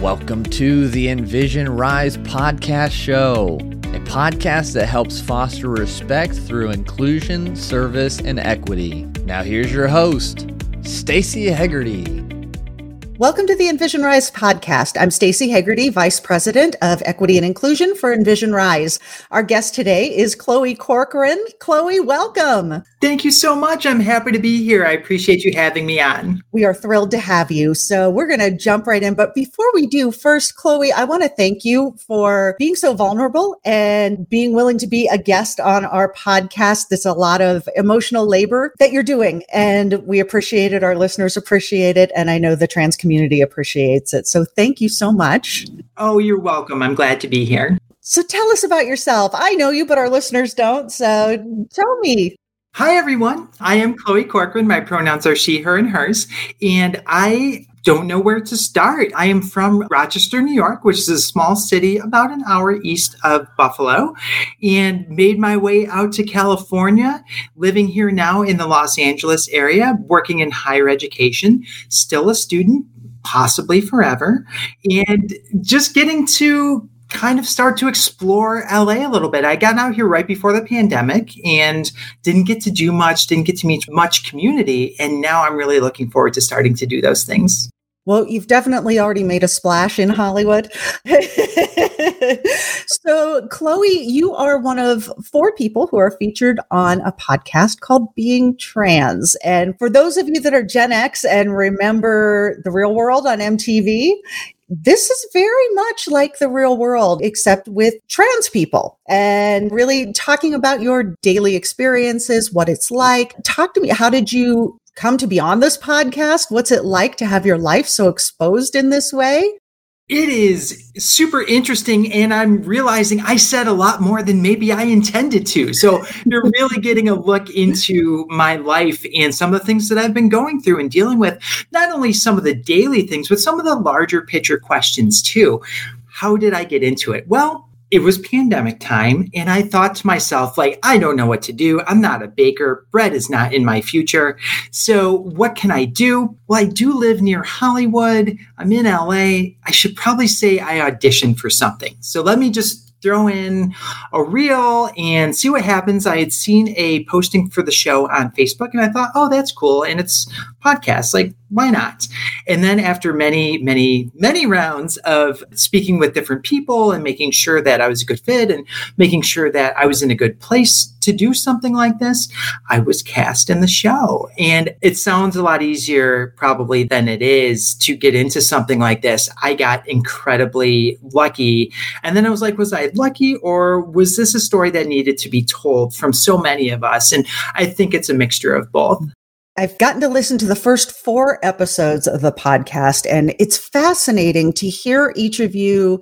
Welcome to the Envision Rise podcast show, a podcast that helps foster respect through inclusion, service, and equity. Now, here's your host, Stacey Hegarty. Welcome to the Envision Rise podcast. I'm Stacey Hegarty, Vice President of Equity and Inclusion for Envision Rise. Our guest today is Chloe Corcoran. Chloe, welcome. Thank you so much. I'm happy to be here. I appreciate you having me on. We are thrilled to have you. So we're going to jump right in. But before we do, first, Chloe, I want to thank you for being so vulnerable and being willing to be a guest on our podcast. There's a lot of emotional labor that you're doing, and we appreciate it. Our listeners appreciate it. And I know the trans community community appreciates it. So thank you so much. Oh, you're welcome. I'm glad to be here. So tell us about yourself. I know you, but our listeners don't. So tell me. Hi, everyone. I am Chloe Corcoran. My pronouns are she, her, and hers. And I don't know where to start. I am from Rochester, New York, which is a small city about an hour east of Buffalo, and made my way out to California, living here now in the Los Angeles area, working in higher education, still a student, possibly forever, and just getting to kind of start to explore LA a little bit. I got out here right before the pandemic and didn't get to do much, didn't get to meet much community. And now I'm really looking forward to starting to do those things. Well, you've definitely already made a splash in Hollywood. so, Chloe, you are one of four people who are featured on a podcast called Being Trans. And for those of you that are Gen X and remember the real world on MTV, this is very much like the real world, except with trans people and really talking about your daily experiences, what it's like. Talk to me. How did you come to be on this podcast? What's it like to have your life so exposed in this way? It is super interesting, and I'm realizing I said a lot more than maybe I intended to. So, you're really getting a look into my life and some of the things that I've been going through and dealing with, not only some of the daily things, but some of the larger picture questions too. How did I get into it? Well, it was pandemic time and i thought to myself like i don't know what to do i'm not a baker bread is not in my future so what can i do well i do live near hollywood i'm in la i should probably say i auditioned for something so let me just throw in a reel and see what happens. I had seen a posting for the show on Facebook and I thought, oh, that's cool. And it's podcast. Like, why not? And then after many, many, many rounds of speaking with different people and making sure that I was a good fit and making sure that I was in a good place to do something like this, I was cast in the show. And it sounds a lot easier probably than it is to get into something like this. I got incredibly lucky. And then I was like, was I lucky or was this a story that needed to be told from so many of us? And I think it's a mixture of both. I've gotten to listen to the first four episodes of the podcast, and it's fascinating to hear each of you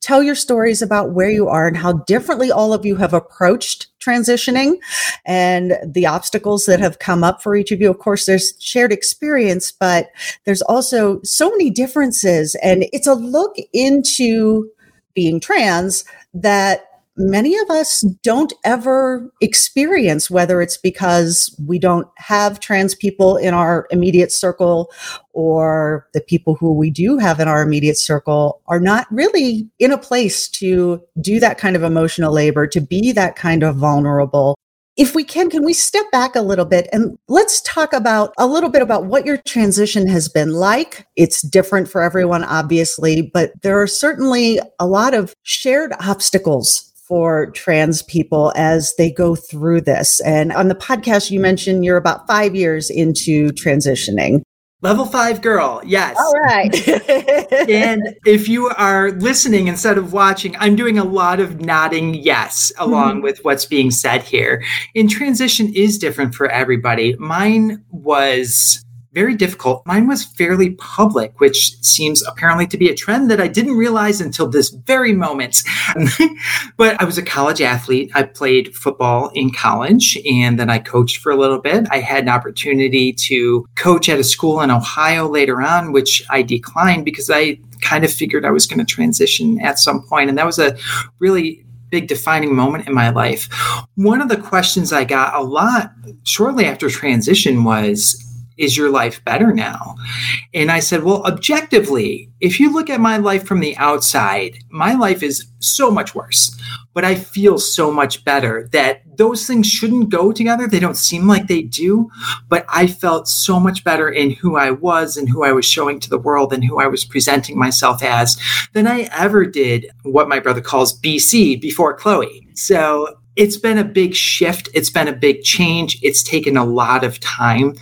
tell your stories about where you are and how differently all of you have approached transitioning and the obstacles that have come up for each of you. Of course, there's shared experience, but there's also so many differences, and it's a look into being trans that many of us don't ever experience, whether it's because we don't have trans people in our immediate circle or the people who we do have in our immediate circle are not really in a place to do that kind of emotional labor, to be that kind of vulnerable. If we can, can we step back a little bit and let's talk about a little bit about what your transition has been like? It's different for everyone, obviously, but there are certainly a lot of shared obstacles for trans people as they go through this. And on the podcast, you mentioned you're about five years into transitioning. Level five girl, yes. All right. and if you are listening instead of watching, I'm doing a lot of nodding yes along mm-hmm. with what's being said here. And transition is different for everybody. Mine was very difficult. Mine was fairly public, which seems apparently to be a trend that I didn't realize until this very moment. but I was a college athlete. I played football in college and then I coached for a little bit. I had an opportunity to coach at a school in Ohio later on, which I declined because I kind of figured I was going to transition at some point. And that was a really big defining moment in my life. One of the questions I got a lot shortly after transition was is your life better now? And I said, Well, objectively, if you look at my life from the outside, my life is so much worse, but I feel so much better that those things shouldn't go together. They don't seem like they do, but I felt so much better in who I was and who I was showing to the world and who I was presenting myself as than I ever did what my brother calls BC before Chloe. So it's been a big shift. It's been a big change. It's taken a lot of time.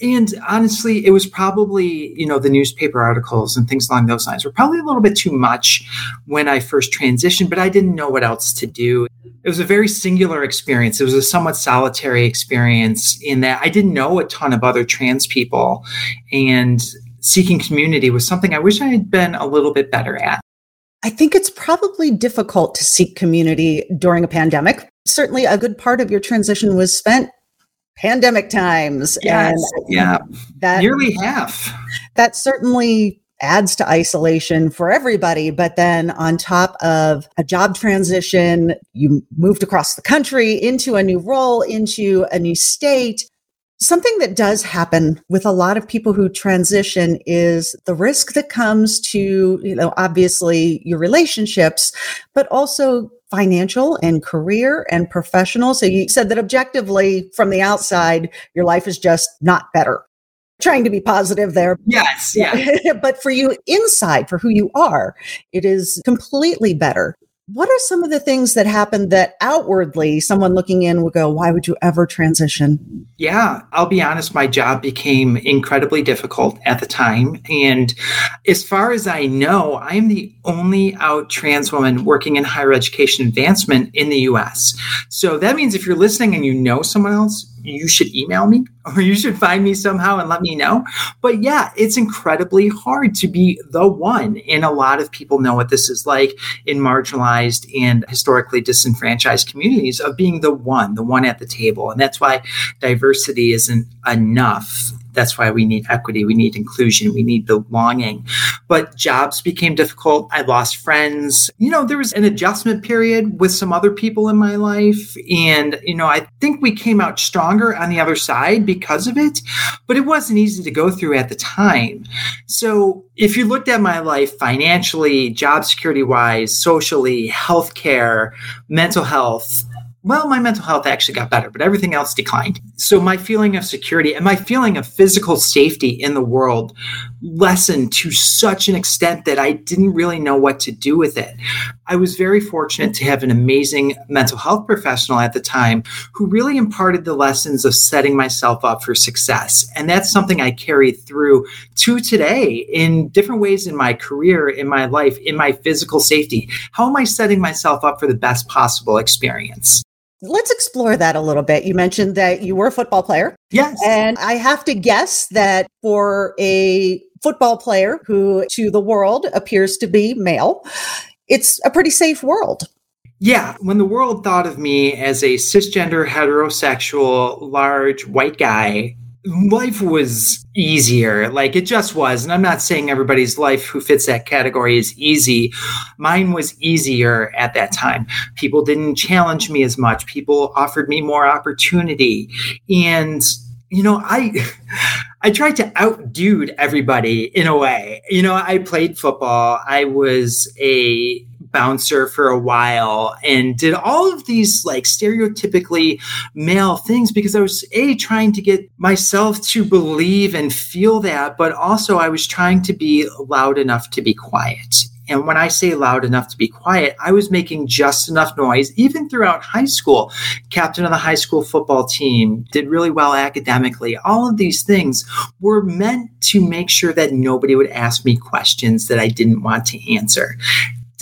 And honestly, it was probably, you know, the newspaper articles and things along those lines were probably a little bit too much when I first transitioned, but I didn't know what else to do. It was a very singular experience. It was a somewhat solitary experience in that I didn't know a ton of other trans people. And seeking community was something I wish I had been a little bit better at. I think it's probably difficult to seek community during a pandemic certainly a good part of your transition was spent pandemic times. Yes, and yeah, that nearly half. That certainly adds to isolation for everybody. But then on top of a job transition, you moved across the country into a new role, into a new state. Something that does happen with a lot of people who transition is the risk that comes to, you know, obviously your relationships, but also financial and career and professional. So you said that objectively from the outside, your life is just not better. Trying to be positive there. Yes. Yeah. but for you inside, for who you are, it is completely better. What are some of the things that happen that outwardly someone looking in would go, why would you ever transition? Yeah, I'll be honest, my job became incredibly difficult at the time. And as far as I know, I am the only out trans woman working in higher education advancement in the US. So that means if you're listening and you know someone else, you should email me or you should find me somehow and let me know. But yeah, it's incredibly hard to be the one. And a lot of people know what this is like in marginalized and historically disenfranchised communities of being the one, the one at the table. And that's why diversity isn't enough that's why we need equity. We need inclusion. We need belonging. But jobs became difficult. I lost friends. You know, there was an adjustment period with some other people in my life. And, you know, I think we came out stronger on the other side because of it, but it wasn't easy to go through at the time. So if you looked at my life financially, job security wise, socially, healthcare, mental health, well, my mental health actually got better, but everything else declined. So my feeling of security and my feeling of physical safety in the world lessened to such an extent that I didn't really know what to do with it. I was very fortunate to have an amazing mental health professional at the time who really imparted the lessons of setting myself up for success. And that's something I carried through to today in different ways in my career, in my life, in my physical safety. How am I setting myself up for the best possible experience? Let's explore that a little bit. You mentioned that you were a football player. Yes. And I have to guess that for a football player who to the world appears to be male, it's a pretty safe world. Yeah, when the world thought of me as a cisgender, heterosexual, large white guy, life was easier. Like it just was. And I'm not saying everybody's life who fits that category is easy. Mine was easier at that time. People didn't challenge me as much, people offered me more opportunity. And you know, I I tried to outdo everybody in a way. You know, I played football. I was a bouncer for a while and did all of these like stereotypically male things because I was a trying to get myself to believe and feel that, but also I was trying to be loud enough to be quiet. And when I say loud enough to be quiet, I was making just enough noise, even throughout high school. Captain of the high school football team, did really well academically. All of these things were meant to make sure that nobody would ask me questions that I didn't want to answer.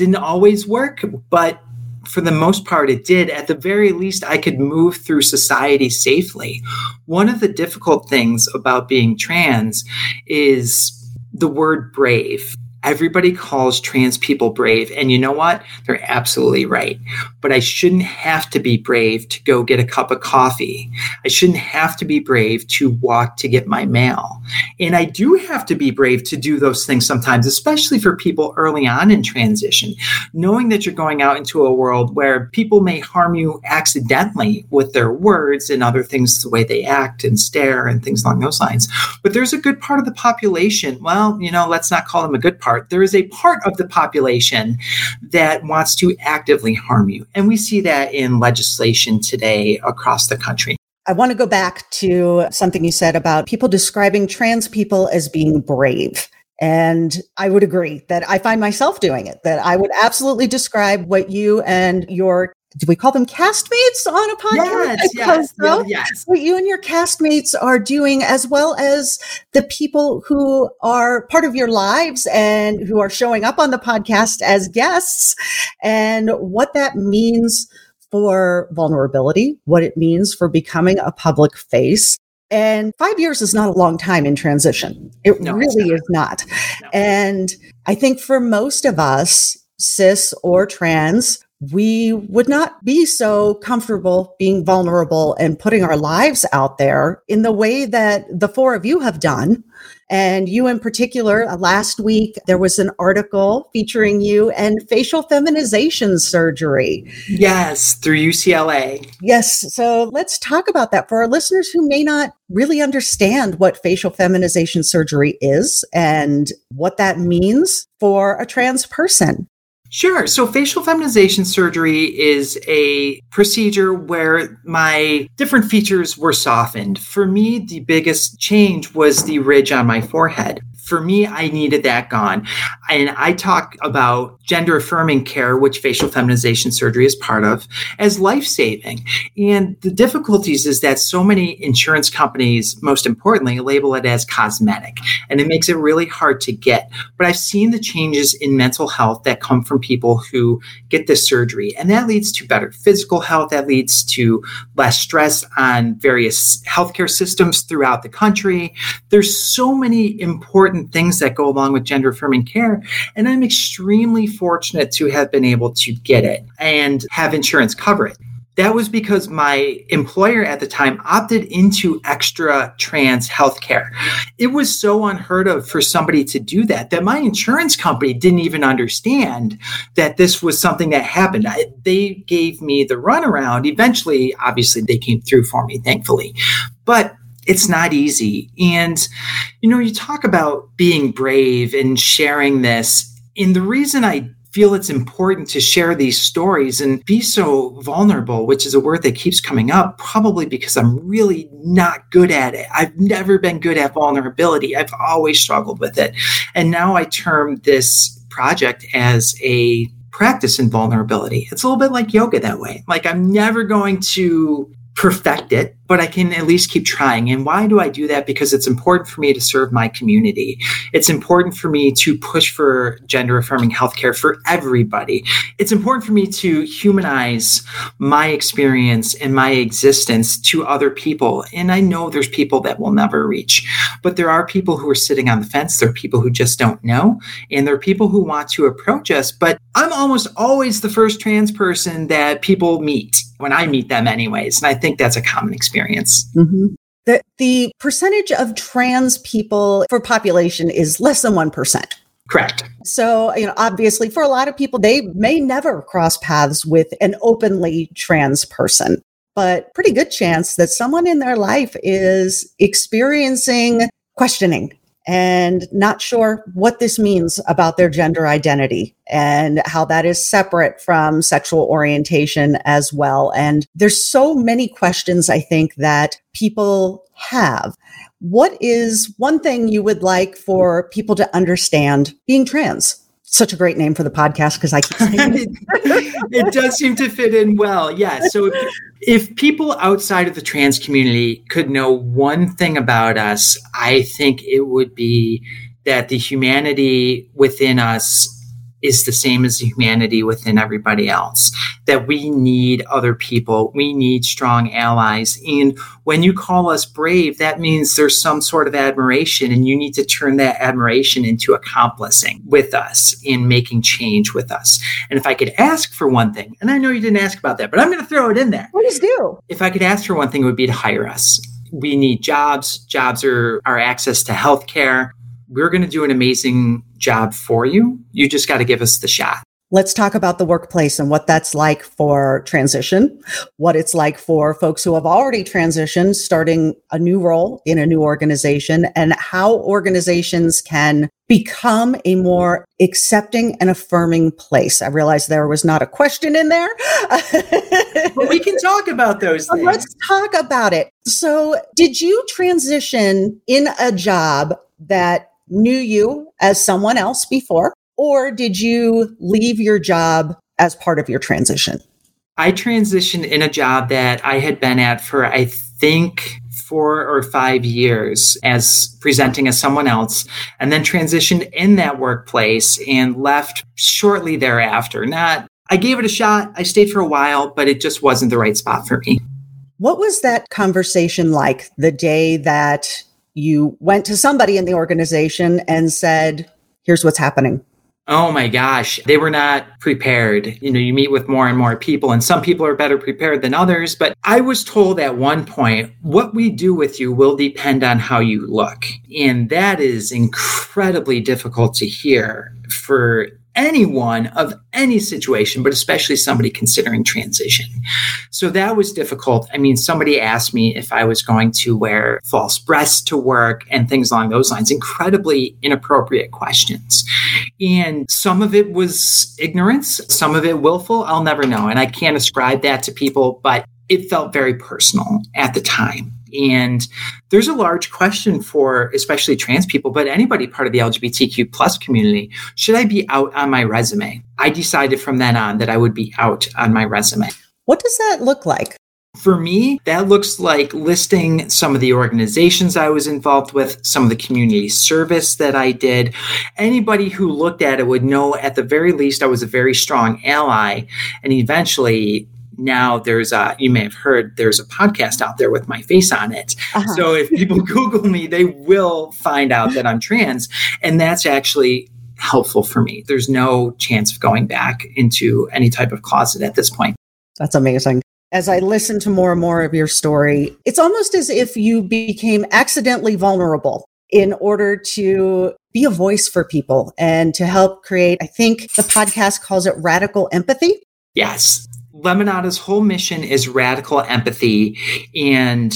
Didn't always work, but for the most part, it did. At the very least, I could move through society safely. One of the difficult things about being trans is the word brave Everybody calls trans people brave. And you know what? They're absolutely right. But I shouldn't have to be brave to go get a cup of coffee. I shouldn't have to be brave to walk to get my mail. And I do have to be brave to do those things sometimes, especially for people early on in transition, knowing that you're going out into a world where people may harm you accidentally with their words and other things, the way they act and stare and things along those lines. But there's a good part of the population. Well, you know, let's not call them a good part part. There is a part of the population that wants to actively harm you. And we see that in legislation today across the country. I want to go back to something you said about people describing trans people as being brave. And I would agree that I find myself doing it, that I would absolutely describe what you and your do we call them castmates on a podcast? Yes, yes, so. yes. What you and your castmates are doing, as well as the people who are part of your lives and who are showing up on the podcast as guests, and what that means for vulnerability, what it means for becoming a public face. And five years is not a long time in transition. It no, really not. is not. No. And I think for most of us, cis or trans, we would not be so comfortable being vulnerable and putting our lives out there in the way that the four of you have done. And you, in particular, uh, last week, there was an article featuring you and facial feminization surgery. Yes, through UCLA. Yes. So let's talk about that for our listeners who may not really understand what facial feminization surgery is and what that means for a trans person. Sure. So facial feminization surgery is a procedure where my different features were softened. For me, the biggest change was the ridge on my forehead for me, I needed that gone. And I talk about gender affirming care, which facial feminization surgery is part of, as life saving. And the difficulties is that so many insurance companies, most importantly, label it as cosmetic, and it makes it really hard to get. But I've seen the changes in mental health that come from people who get this surgery, and that leads to better physical health, that leads to less stress on various healthcare systems throughout the country. There's so many important important things that go along with gender affirming care. And I'm extremely fortunate to have been able to get it and have insurance cover it. That was because my employer at the time opted into extra trans health care. It was so unheard of for somebody to do that that my insurance company didn't even understand that this was something that happened. I, they gave me the runaround. Eventually, obviously, they came through for me, thankfully. But it's not easy. And, you know, you talk about being brave and sharing this. And the reason I feel it's important to share these stories and be so vulnerable, which is a word that keeps coming up, probably because I'm really not good at it. I've never been good at vulnerability. I've always struggled with it. And now I term this project as a practice in vulnerability. It's a little bit like yoga that way. Like I'm never going to perfect it but I can at least keep trying. And why do I do that? Because it's important for me to serve my community. It's important for me to push for gender affirming healthcare for everybody. It's important for me to humanize my experience and my existence to other people. And I know there's people that will never reach, but there are people who are sitting on the fence. There are people who just don't know. And there are people who want to approach us. But I'm almost always the first trans person that people meet when I meet them, anyways. And I think that's a common experience experience. Mm-hmm. The, the percentage of trans people for population is less than 1%. Correct. So, you know, obviously for a lot of people, they may never cross paths with an openly trans person, but pretty good chance that someone in their life is experiencing questioning and not sure what this means about their gender identity and how that is separate from sexual orientation as well. And there's so many questions I think that people have. What is one thing you would like for people to understand being trans? Such a great name for the podcast because I keep saying it. it does seem to fit in well. Yeah. So if, if people outside of the trans community could know one thing about us, I think it would be that the humanity within us is the same as humanity within everybody else. That we need other people, we need strong allies. And when you call us brave, that means there's some sort of admiration, and you need to turn that admiration into accomplishing with us in making change with us. And if I could ask for one thing, and I know you didn't ask about that, but I'm going to throw it in there. Please do. If I could ask for one thing, it would be to hire us. We need jobs. Jobs are our access to healthcare we're going to do an amazing job for you. You just got to give us the shot. Let's talk about the workplace and what that's like for transition, what it's like for folks who have already transitioned, starting a new role in a new organization, and how organizations can become a more accepting and affirming place. I realized there was not a question in there. but we can talk about those things. Let's talk about it. So, did you transition in a job that knew you as someone else before, or did you leave your job as part of your transition? I transitioned in a job that I had been at for, I think, four or five years as presenting as someone else, and then transitioned in that workplace and left shortly thereafter. Not, I gave it a shot. I stayed for a while, but it just wasn't the right spot for me. What was that conversation like the day that you went to somebody in the organization and said, here's what's happening? Oh my gosh, they were not prepared. You know, you meet with more and more people, and some people are better prepared than others. But I was told at one point, what we do with you will depend on how you look. And that is incredibly difficult to hear for anyone of any situation, but especially somebody considering transition. So that was difficult. I mean, somebody asked me if I was going to wear false breasts to work and things along those lines, incredibly inappropriate questions. And some of it was ignorance, some of it willful. I'll never know. And I can't ascribe that to people, but it felt very personal at the time. And there's a large question for especially trans people, but anybody part of the LGBTQ plus community. Should I be out on my resume? I decided from then on that I would be out on my resume. What does that look like? For me, that looks like listing some of the organizations I was involved with, some of the community service that I did. Anybody who looked at it would know at the very least I was a very strong ally. And eventually, now there's a you may have heard there's a podcast out there with my face on it uh-huh. so if people google me they will find out that i'm trans and that's actually helpful for me there's no chance of going back into any type of closet at this point that's amazing as I listen to more and more of your story, it's almost as if you became accidentally vulnerable in order to be a voice for people and to help create, I think the podcast calls it radical empathy. Yes. Lemonada's whole mission is radical empathy and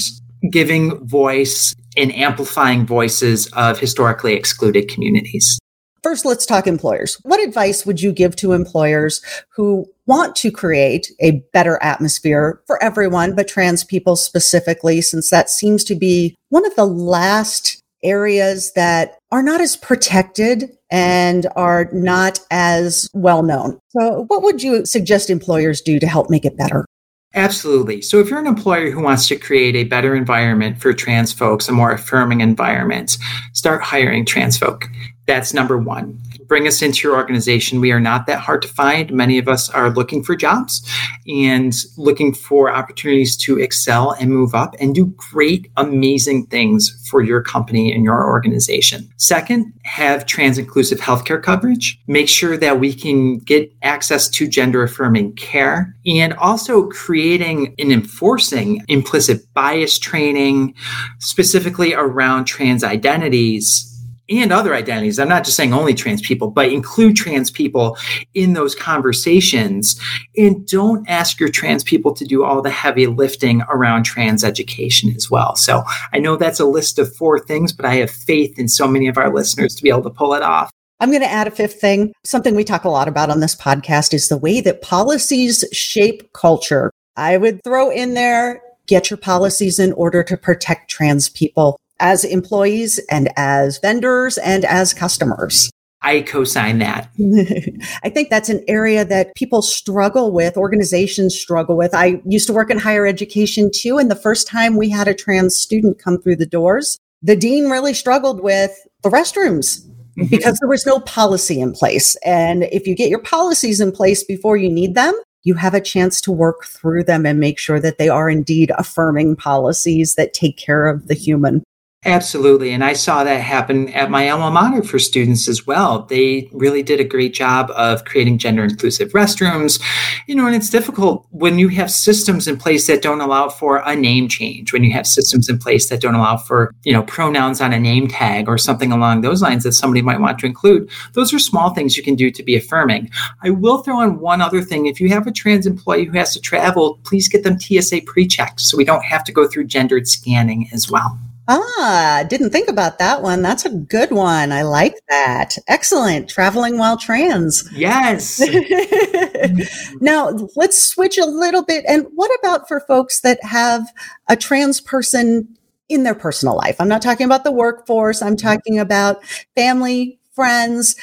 giving voice and amplifying voices of historically excluded communities. First, let's talk employers. What advice would you give to employers who want to create a better atmosphere for everyone, but trans people specifically, since that seems to be one of the last areas that are not as protected and are not as well known. So, what would you suggest employers do to help make it better? Absolutely. So, if you're an employer who wants to create a better environment for trans folks, a more affirming environment, start hiring trans folk. That's number one bring us into your organization. We are not that hard to find. Many of us are looking for jobs and looking for opportunities to excel and move up and do great, amazing things for your company and your organization. Second, have trans inclusive healthcare coverage. Make sure that we can get access to gender affirming care and also creating and enforcing implicit bias training, specifically around trans identities and other identities. I'm not just saying only trans people, but include trans people in those conversations. And don't ask your trans people to do all the heavy lifting around trans education as well. So I know that's a list of four things, but I have faith in so many of our listeners to be able to pull it off. I'm going to add a fifth thing. Something we talk a lot about on this podcast is the way that policies shape culture. I would throw in there get your policies in order to protect trans people as employees and as vendors and as customers. I co sign that. I think that's an area that people struggle with, organizations struggle with. I used to work in higher education too. And the first time we had a trans student come through the doors, the dean really struggled with the restrooms mm-hmm. because there was no policy in place. And if you get your policies in place before you need them, you have a chance to work through them and make sure that they are indeed affirming policies that take care of the human. Absolutely. And I saw that happen at my alma mater for students as well. They really did a great job of creating gender inclusive restrooms. You know, and it's difficult when you have systems in place that don't allow for a name change, when you have systems in place that don't allow for, you know, pronouns on a name tag or something along those lines that somebody might want to include. Those are small things you can do to be affirming. I will throw in one other thing. If you have a trans employee who has to travel, please get them TSA pre checked so we don't have to go through gendered scanning as well. Ah, didn't think about that one. That's a good one. I like that. Excellent. Traveling while trans. Yes. now, let's switch a little bit. And what about for folks that have a trans person in their personal life? I'm not talking about the workforce, I'm mm-hmm. talking about family, friends.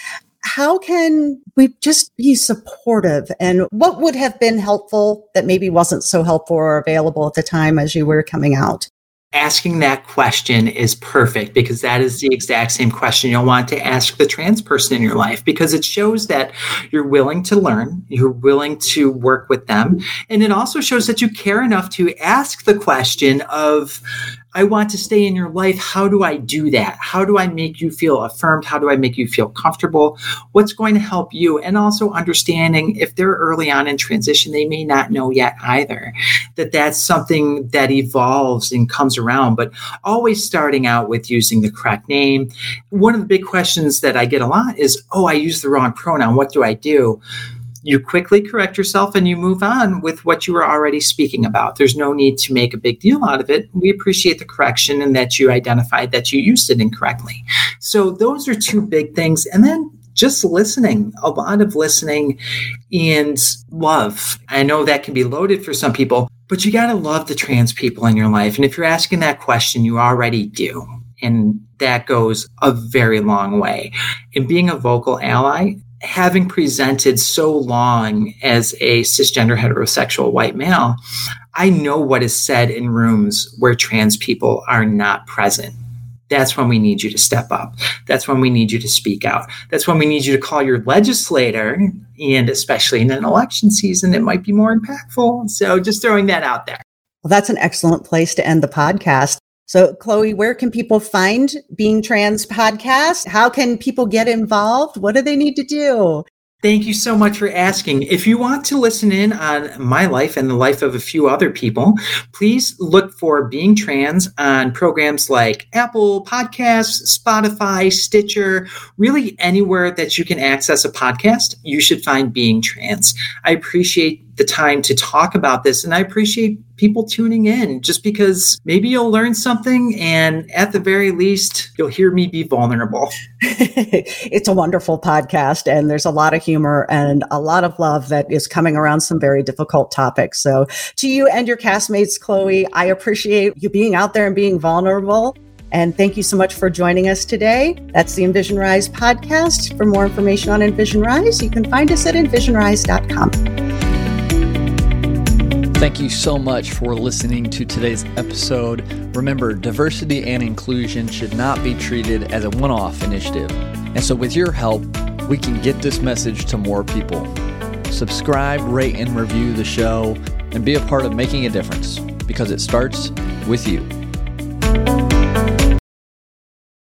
How can we just be supportive? And what would have been helpful that maybe wasn't so helpful or available at the time as you were coming out? Asking that question is perfect because that is the exact same question you'll want to ask the trans person in your life because it shows that you're willing to learn, you're willing to work with them, and it also shows that you care enough to ask the question of I want to stay in your life. How do I do that? How do I make you feel affirmed? How do I make you feel comfortable? What's going to help you? And also understanding if they're early on in transition, they may not know yet either that that's something that evolves and comes around, but always starting out with using the correct name. One of the big questions that I get a lot is, Oh, I use the wrong pronoun. What do I do? You quickly correct yourself and you move on with what you were already speaking about. There's no need to make a big deal out of it. We appreciate the correction and that you identified that you used it incorrectly. So those are two big things. And then just listening, a lot of listening and love. I know that can be loaded for some people, but you got to love the trans people in your life. And if you're asking that question, you already do. And that goes a very long way. And being a vocal ally, having presented so long as a cisgender heterosexual white male, I know what is said in rooms where trans people are not present. That's when we need you to step up. That's when we need you to speak out. That's when we need you to call your legislator. And especially in an election season, it might be more impactful. So just throwing that out there. Well, that's an excellent place to end the podcast. So, Chloe, where can people find Being Trans podcast? How can people get involved? What do they need to do? Thank you so much for asking. If you want to listen in on my life and the life of a few other people, please look for Being Trans on programs like Apple Podcasts, Spotify, Stitcher, really anywhere that you can access a podcast, you should find Being Trans. I appreciate the time to talk about this. And I appreciate people tuning in just because maybe you'll learn something and at the very least, you'll hear me be vulnerable. it's a wonderful podcast and there's a lot of humor and a lot of love that is coming around some very difficult topics. So to you and your castmates, Chloe, I appreciate you being out there and being vulnerable. And thank you so much for joining us today. That's the Envision Rise podcast. For more information on Envision Rise, you can find us at envisionrise.com. Thank you so much for listening to today's episode. Remember, diversity and inclusion should not be treated as a one off initiative. And so, with your help, we can get this message to more people. Subscribe, rate, and review the show, and be a part of making a difference because it starts with you.